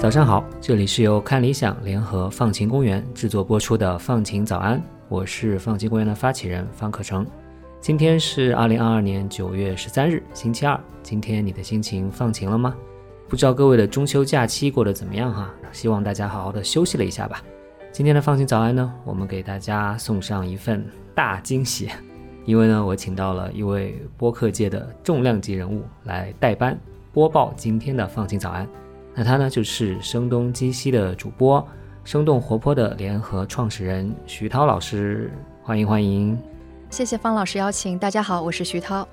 早上好，这里是由看理想联合放晴公园制作播出的《放晴早安》，我是放晴公园的发起人方可成。今天是二零二二年九月十三日，星期二。今天你的心情放晴了吗？不知道各位的中秋假期过得怎么样哈？希望大家好好的休息了一下吧。今天的放晴早安呢，我们给大家送上一份大惊喜，因为呢，我请到了一位播客界的重量级人物来代班播报今天的放晴早安。那他呢，就是声东击西的主播，生动活泼的联合创始人徐涛老师，欢迎欢迎！谢谢方老师邀请，大家好，我是徐涛。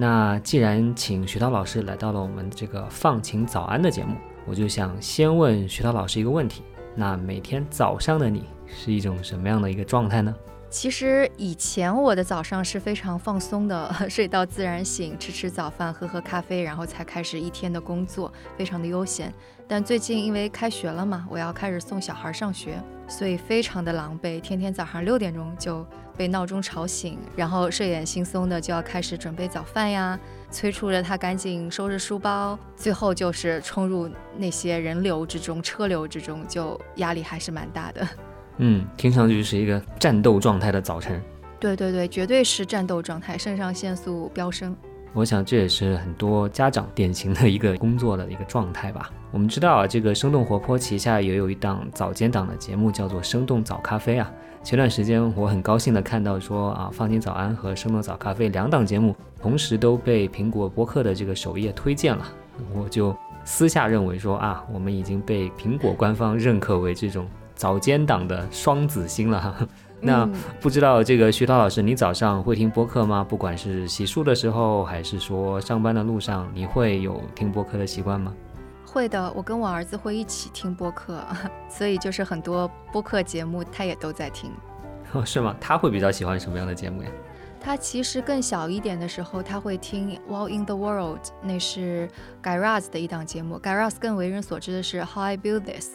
那既然请徐涛老师来到了我们这个放晴早安的节目，我就想先问徐涛老师一个问题：那每天早上的你是一种什么样的一个状态呢？其实以前我的早上是非常放松的，睡到自然醒，吃吃早饭，喝喝咖啡，然后才开始一天的工作，非常的悠闲。但最近因为开学了嘛，我要开始送小孩上学，所以非常的狼狈，天天早上六点钟就被闹钟吵醒，然后睡眼惺忪的就要开始准备早饭呀，催促着他赶紧收拾书包，最后就是冲入那些人流之中、车流之中，就压力还是蛮大的。嗯，听上去是一个战斗状态的早晨。对对对，绝对是战斗状态，肾上腺素飙升。我想这也是很多家长典型的一个工作的一个状态吧。我们知道啊，这个生动活泼旗下也有一档早间档的节目，叫做《生动早咖啡》啊。前段时间我很高兴的看到说啊，《放心早安》和《生动早咖啡》两档节目同时都被苹果播客的这个首页推荐了，我就私下认为说啊，我们已经被苹果官方认可为这种。早间档的双子星了哈，那不知道这个徐涛老师，你早上会听播客吗？不管是洗漱的时候，还是说上班的路上，你会有听播客的习惯吗？会的，我跟我儿子会一起听播客，所以就是很多播客节目他也都在听。哦，是吗？他会比较喜欢什么样的节目呀？他其实更小一点的时候，他会听《While in the World》，那是 Guy Raz 的一档节目。Guy Raz 更为人所知的是《How I Build This》。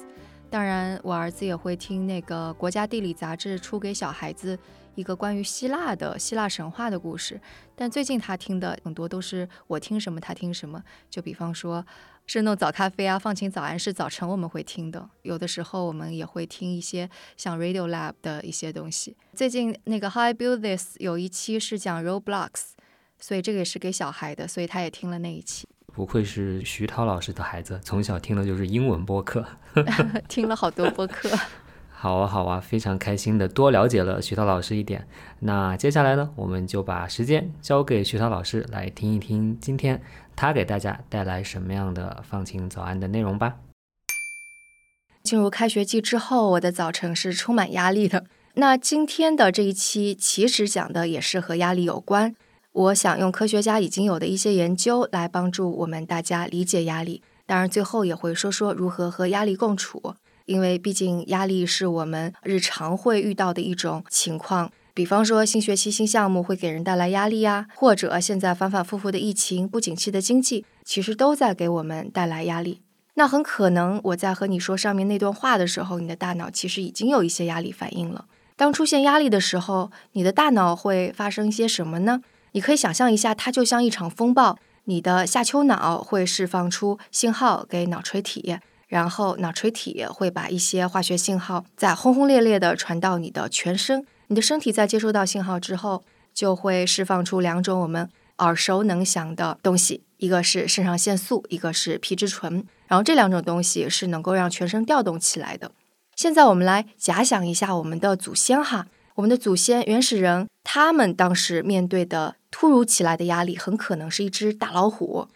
当然，我儿子也会听那个国家地理杂志出给小孩子一个关于希腊的希腊神话的故事。但最近他听的很多都是我听什么他听什么。就比方说，生动早咖啡啊，放晴早安是早晨我们会听的。有的时候我们也会听一些像 Radio Lab 的一些东西。最近那个 How I Build This 有一期是讲 Roblox，所以这个也是给小孩的，所以他也听了那一期。不愧是徐涛老师的孩子，从小听的就是英文播客，听了好多播客。好啊，好啊，非常开心的多了解了徐涛老师一点。那接下来呢，我们就把时间交给徐涛老师来听一听今天他给大家带来什么样的放晴早安的内容吧。进入开学季之后，我的早晨是充满压力的。那今天的这一期其实讲的也是和压力有关。我想用科学家已经有的一些研究来帮助我们大家理解压力，当然最后也会说说如何和压力共处，因为毕竟压力是我们日常会遇到的一种情况。比方说新学期新项目会给人带来压力呀，或者现在反反复复的疫情、不景气的经济，其实都在给我们带来压力。那很可能我在和你说上面那段话的时候，你的大脑其实已经有一些压力反应了。当出现压力的时候，你的大脑会发生一些什么呢？你可以想象一下，它就像一场风暴。你的下丘脑会释放出信号给脑垂体，然后脑垂体会把一些化学信号再轰轰烈烈地传到你的全身。你的身体在接收到信号之后，就会释放出两种我们耳熟能详的东西，一个是肾上腺素，一个是皮质醇。然后这两种东西是能够让全身调动起来的。现在我们来假想一下我们的祖先哈，我们的祖先原始人，他们当时面对的。突如其来的压力很可能是一只大老虎，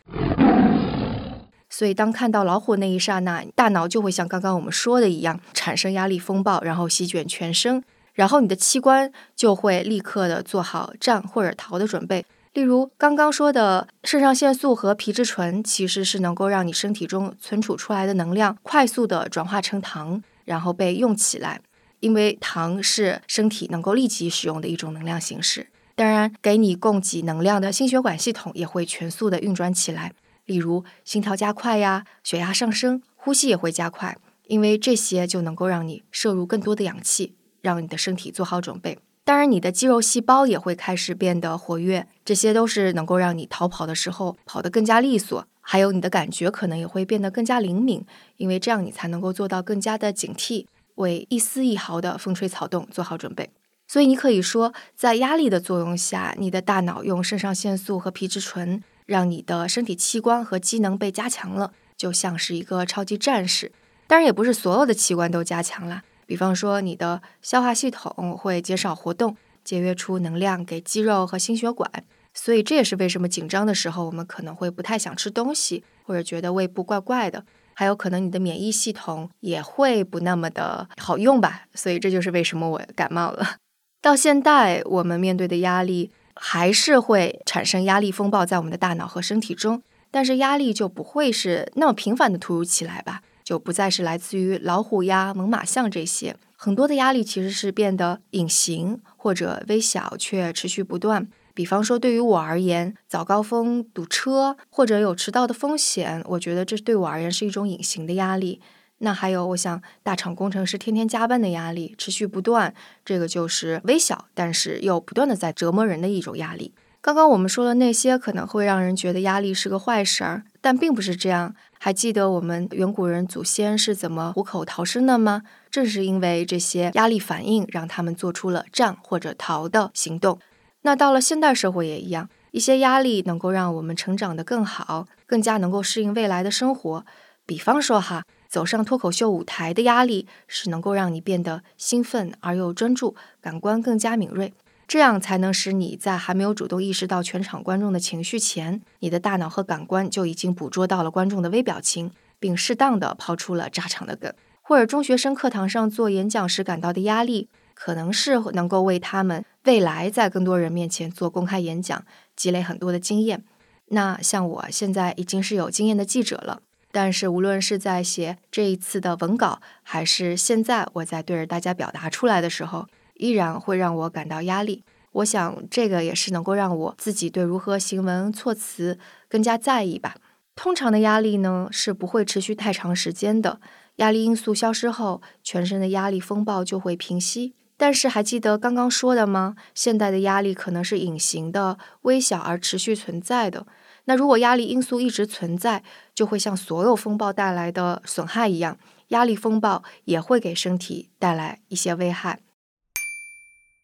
所以当看到老虎那一刹那，大脑就会像刚刚我们说的一样，产生压力风暴，然后席卷全身，然后你的器官就会立刻的做好战或者逃的准备。例如刚刚说的肾上腺素和皮质醇，其实是能够让你身体中存储出来的能量快速的转化成糖，然后被用起来，因为糖是身体能够立即使用的一种能量形式。当然，给你供给能量的心血管系统也会全速的运转起来，例如心跳加快呀、血压上升、呼吸也会加快，因为这些就能够让你摄入更多的氧气，让你的身体做好准备。当然，你的肌肉细胞也会开始变得活跃，这些都是能够让你逃跑的时候跑得更加利索。还有你的感觉可能也会变得更加灵敏，因为这样你才能够做到更加的警惕，为一丝一毫的风吹草动做好准备。所以你可以说，在压力的作用下，你的大脑用肾上腺素和皮质醇，让你的身体器官和机能被加强了，就像是一个超级战士。当然，也不是所有的器官都加强了。比方说，你的消化系统会减少活动，节约出能量给肌肉和心血管，所以这也是为什么紧张的时候我们可能会不太想吃东西，或者觉得胃部怪怪的。还有可能你的免疫系统也会不那么的好用吧。所以这就是为什么我感冒了。到现在，我们面对的压力还是会产生压力风暴在我们的大脑和身体中，但是压力就不会是那么频繁的突如其来吧。就不再是来自于老虎呀、猛犸象这些，很多的压力其实是变得隐形或者微小却持续不断。比方说，对于我而言，早高峰堵车或者有迟到的风险，我觉得这对我而言是一种隐形的压力。那还有，我想大厂工程师天天加班的压力持续不断，这个就是微小但是又不断的在折磨人的一种压力。刚刚我们说的那些可能会让人觉得压力是个坏事儿，但并不是这样。还记得我们远古人祖先是怎么虎口逃生的吗？正是因为这些压力反应，让他们做出了战或者逃的行动。那到了现代社会也一样，一些压力能够让我们成长得更好，更加能够适应未来的生活。比方说哈，走上脱口秀舞台的压力是能够让你变得兴奋而又专注，感官更加敏锐。这样才能使你在还没有主动意识到全场观众的情绪前，你的大脑和感官就已经捕捉到了观众的微表情，并适当的抛出了炸场的梗。或者中学生课堂上做演讲时感到的压力，可能是能够为他们未来在更多人面前做公开演讲积累很多的经验。那像我现在已经是有经验的记者了，但是无论是在写这一次的文稿，还是现在我在对着大家表达出来的时候。依然会让我感到压力。我想，这个也是能够让我自己对如何行文措辞更加在意吧。通常的压力呢，是不会持续太长时间的。压力因素消失后，全身的压力风暴就会平息。但是，还记得刚刚说的吗？现代的压力可能是隐形的、微小而持续存在的。那如果压力因素一直存在，就会像所有风暴带来的损害一样，压力风暴也会给身体带来一些危害。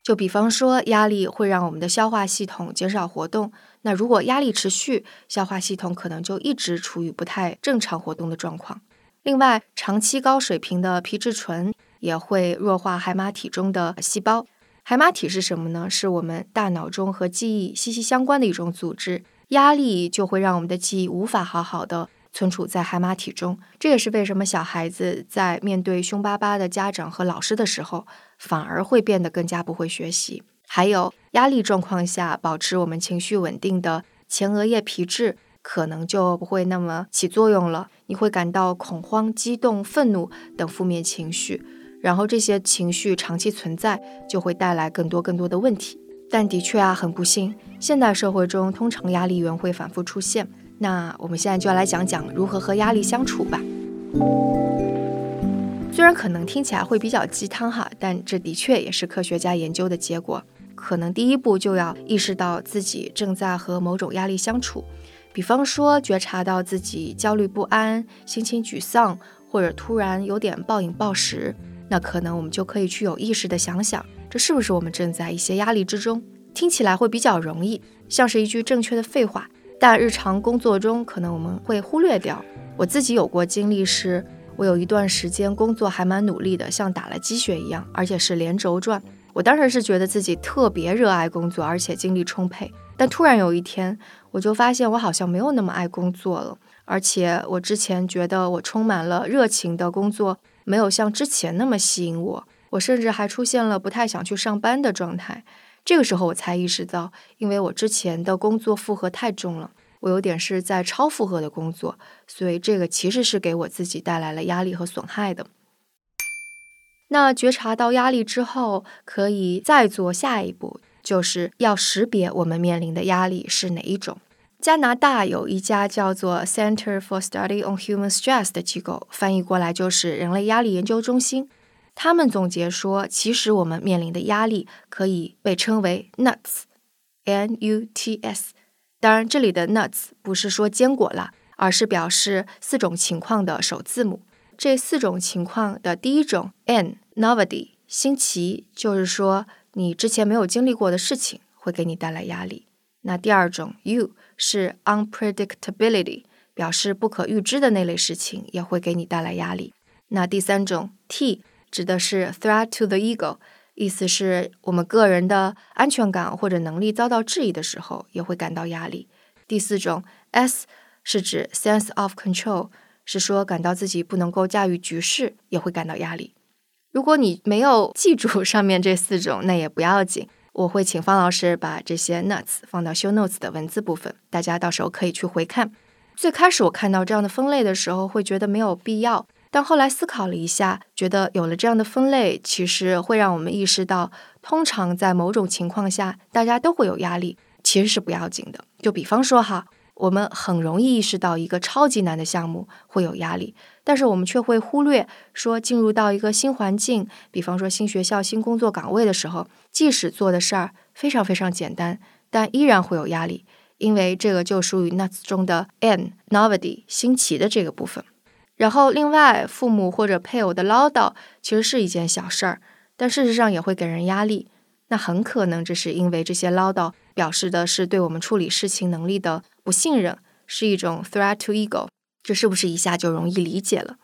就比方说，压力会让我们的消化系统减少活动。那如果压力持续，消化系统可能就一直处于不太正常活动的状况。另外，长期高水平的皮质醇也会弱化海马体中的细胞。海马体是什么呢？是我们大脑中和记忆息息相关的一种组织。压力就会让我们的记忆无法好好的。存储在海马体中，这也是为什么小孩子在面对凶巴巴的家长和老师的时候，反而会变得更加不会学习。还有压力状况下，保持我们情绪稳定的前额叶皮质可能就不会那么起作用了。你会感到恐慌、激动、愤怒等负面情绪，然后这些情绪长期存在，就会带来更多更多的问题。但的确啊，很不幸，现代社会中通常压力源会反复出现。那我们现在就要来讲讲如何和压力相处吧。虽然可能听起来会比较鸡汤哈，但这的确也是科学家研究的结果。可能第一步就要意识到自己正在和某种压力相处，比方说觉察到自己焦虑不安、心情沮丧，或者突然有点暴饮暴食，那可能我们就可以去有意识的想想，这是不是我们正在一些压力之中？听起来会比较容易，像是一句正确的废话。但日常工作中，可能我们会忽略掉。我自己有过经历，是我有一段时间工作还蛮努力的，像打了鸡血一样，而且是连轴转。我当时是觉得自己特别热爱工作，而且精力充沛。但突然有一天，我就发现我好像没有那么爱工作了，而且我之前觉得我充满了热情的工作，没有像之前那么吸引我。我甚至还出现了不太想去上班的状态。这个时候我才意识到，因为我之前的工作负荷太重了，我有点是在超负荷的工作，所以这个其实是给我自己带来了压力和损害的。那觉察到压力之后，可以再做下一步，就是要识别我们面临的压力是哪一种。加拿大有一家叫做 Center for Study on Human Stress 的机构，翻译过来就是人类压力研究中心。他们总结说，其实我们面临的压力可以被称为 nuts，N-U-T-S。当然，这里的 nuts 不是说坚果了，而是表示四种情况的首字母。这四种情况的第一种 N，novelty，新奇，就是说你之前没有经历过的事情会给你带来压力。那第二种 U 是 unpredictability，表示不可预知的那类事情也会给你带来压力。那第三种 T 指的是 threat to the ego，意思是我们个人的安全感或者能力遭到质疑的时候也会感到压力。第四种 S 是指 sense of control。是说感到自己不能够驾驭局势，也会感到压力。如果你没有记住上面这四种，那也不要紧，我会请方老师把这些 nuts 放到 show notes 的文字部分，大家到时候可以去回看。最开始我看到这样的分类的时候，会觉得没有必要，但后来思考了一下，觉得有了这样的分类，其实会让我们意识到，通常在某种情况下，大家都会有压力，其实是不要紧的。就比方说哈。我们很容易意识到一个超级难的项目会有压力，但是我们却会忽略说进入到一个新环境，比方说新学校、新工作岗位的时候，即使做的事儿非常非常简单，但依然会有压力，因为这个就属于 nuts 中的 n，novelty 新奇的这个部分。然后另外，父母或者配偶的唠叨其实是一件小事儿，但事实上也会给人压力。那很可能这是因为这些唠叨表示的是对我们处理事情能力的不信任，是一种 threat to ego。这是不是一下就容易理解了？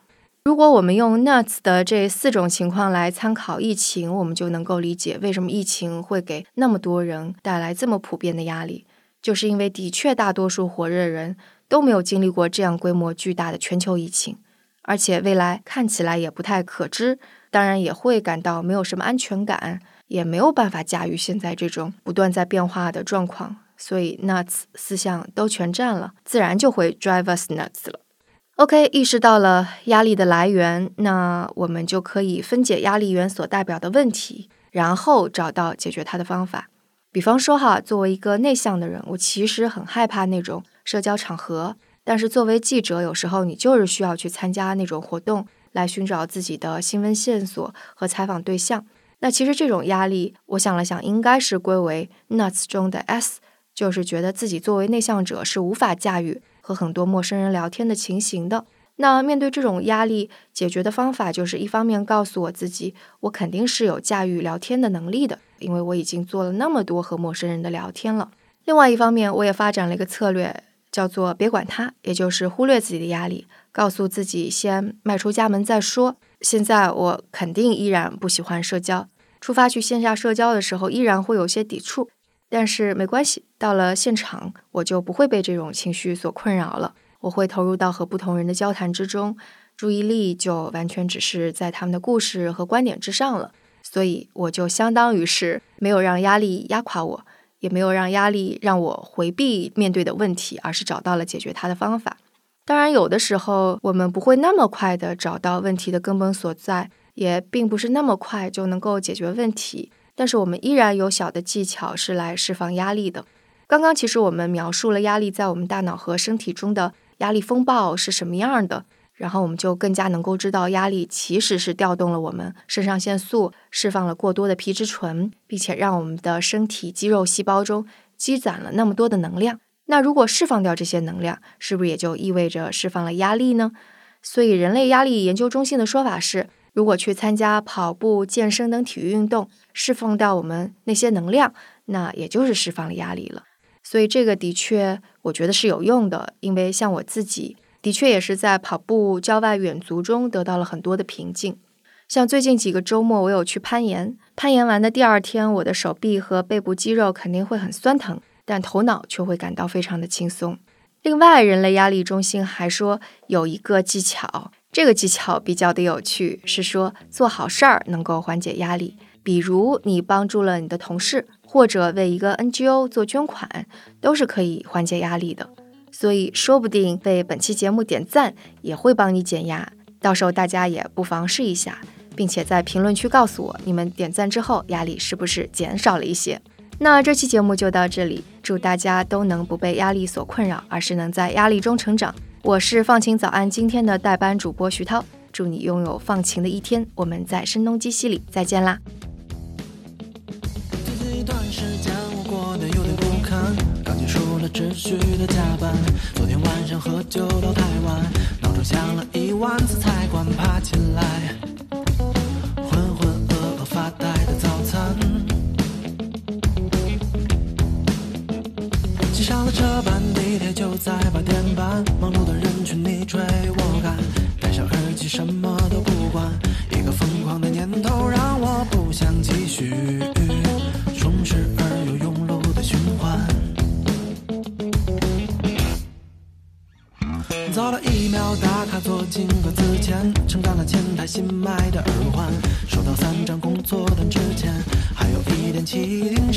如果我们用 nuts 的这四种情况来参考疫情，我们就能够理解为什么疫情会给那么多人带来这么普遍的压力，就是因为的确大多数活着人都没有经历过这样规模巨大的全球疫情，而且未来看起来也不太可知，当然也会感到没有什么安全感。也没有办法驾驭现在这种不断在变化的状况，所以 nuts 四项都全占了，自然就会 drive us nuts 了。OK，意识到了压力的来源，那我们就可以分解压力源所代表的问题，然后找到解决它的方法。比方说哈，作为一个内向的人，我其实很害怕那种社交场合，但是作为记者，有时候你就是需要去参加那种活动，来寻找自己的新闻线索和采访对象。那其实这种压力，我想了想，应该是归为 nuts 中的 s，就是觉得自己作为内向者是无法驾驭和很多陌生人聊天的情形的。那面对这种压力，解决的方法就是一方面告诉我自己，我肯定是有驾驭聊天的能力的，因为我已经做了那么多和陌生人的聊天了。另外一方面，我也发展了一个策略，叫做别管它，也就是忽略自己的压力，告诉自己先迈出家门再说。现在我肯定依然不喜欢社交。出发去线下社交的时候，依然会有些抵触，但是没关系，到了现场我就不会被这种情绪所困扰了。我会投入到和不同人的交谈之中，注意力就完全只是在他们的故事和观点之上了。所以我就相当于是没有让压力压垮我，也没有让压力让我回避面对的问题，而是找到了解决它的方法。当然，有的时候我们不会那么快的找到问题的根本所在。也并不是那么快就能够解决问题，但是我们依然有小的技巧是来释放压力的。刚刚其实我们描述了压力在我们大脑和身体中的压力风暴是什么样的，然后我们就更加能够知道压力其实是调动了我们肾上腺素，释放了过多的皮质醇，并且让我们的身体肌肉细胞中积攒了那么多的能量。那如果释放掉这些能量，是不是也就意味着释放了压力呢？所以人类压力研究中心的说法是。如果去参加跑步、健身等体育运动，释放掉我们那些能量，那也就是释放了压力了。所以这个的确，我觉得是有用的。因为像我自己，的确也是在跑步、郊外远足中得到了很多的平静。像最近几个周末，我有去攀岩，攀岩完的第二天，我的手臂和背部肌肉肯定会很酸疼，但头脑却会感到非常的轻松。另外，人类压力中心还说有一个技巧。这个技巧比较的有趣，是说做好事儿能够缓解压力。比如你帮助了你的同事，或者为一个 NGO 做捐款，都是可以缓解压力的。所以说不定为本期节目点赞也会帮你减压。到时候大家也不妨试一下，并且在评论区告诉我，你们点赞之后压力是不是减少了一些？那这期节目就到这里，祝大家都能不被压力所困扰，而是能在压力中成长。我是放晴早安今天的代班主播徐涛，祝你拥有放晴的一天。我们在声东击西里再见啦。持续的加班，昨天晚上喝酒到太晚，闹钟响了一万次才关爬起来，浑浑噩噩发呆的早餐。挤上了车班，地铁就在之间，还有一点气定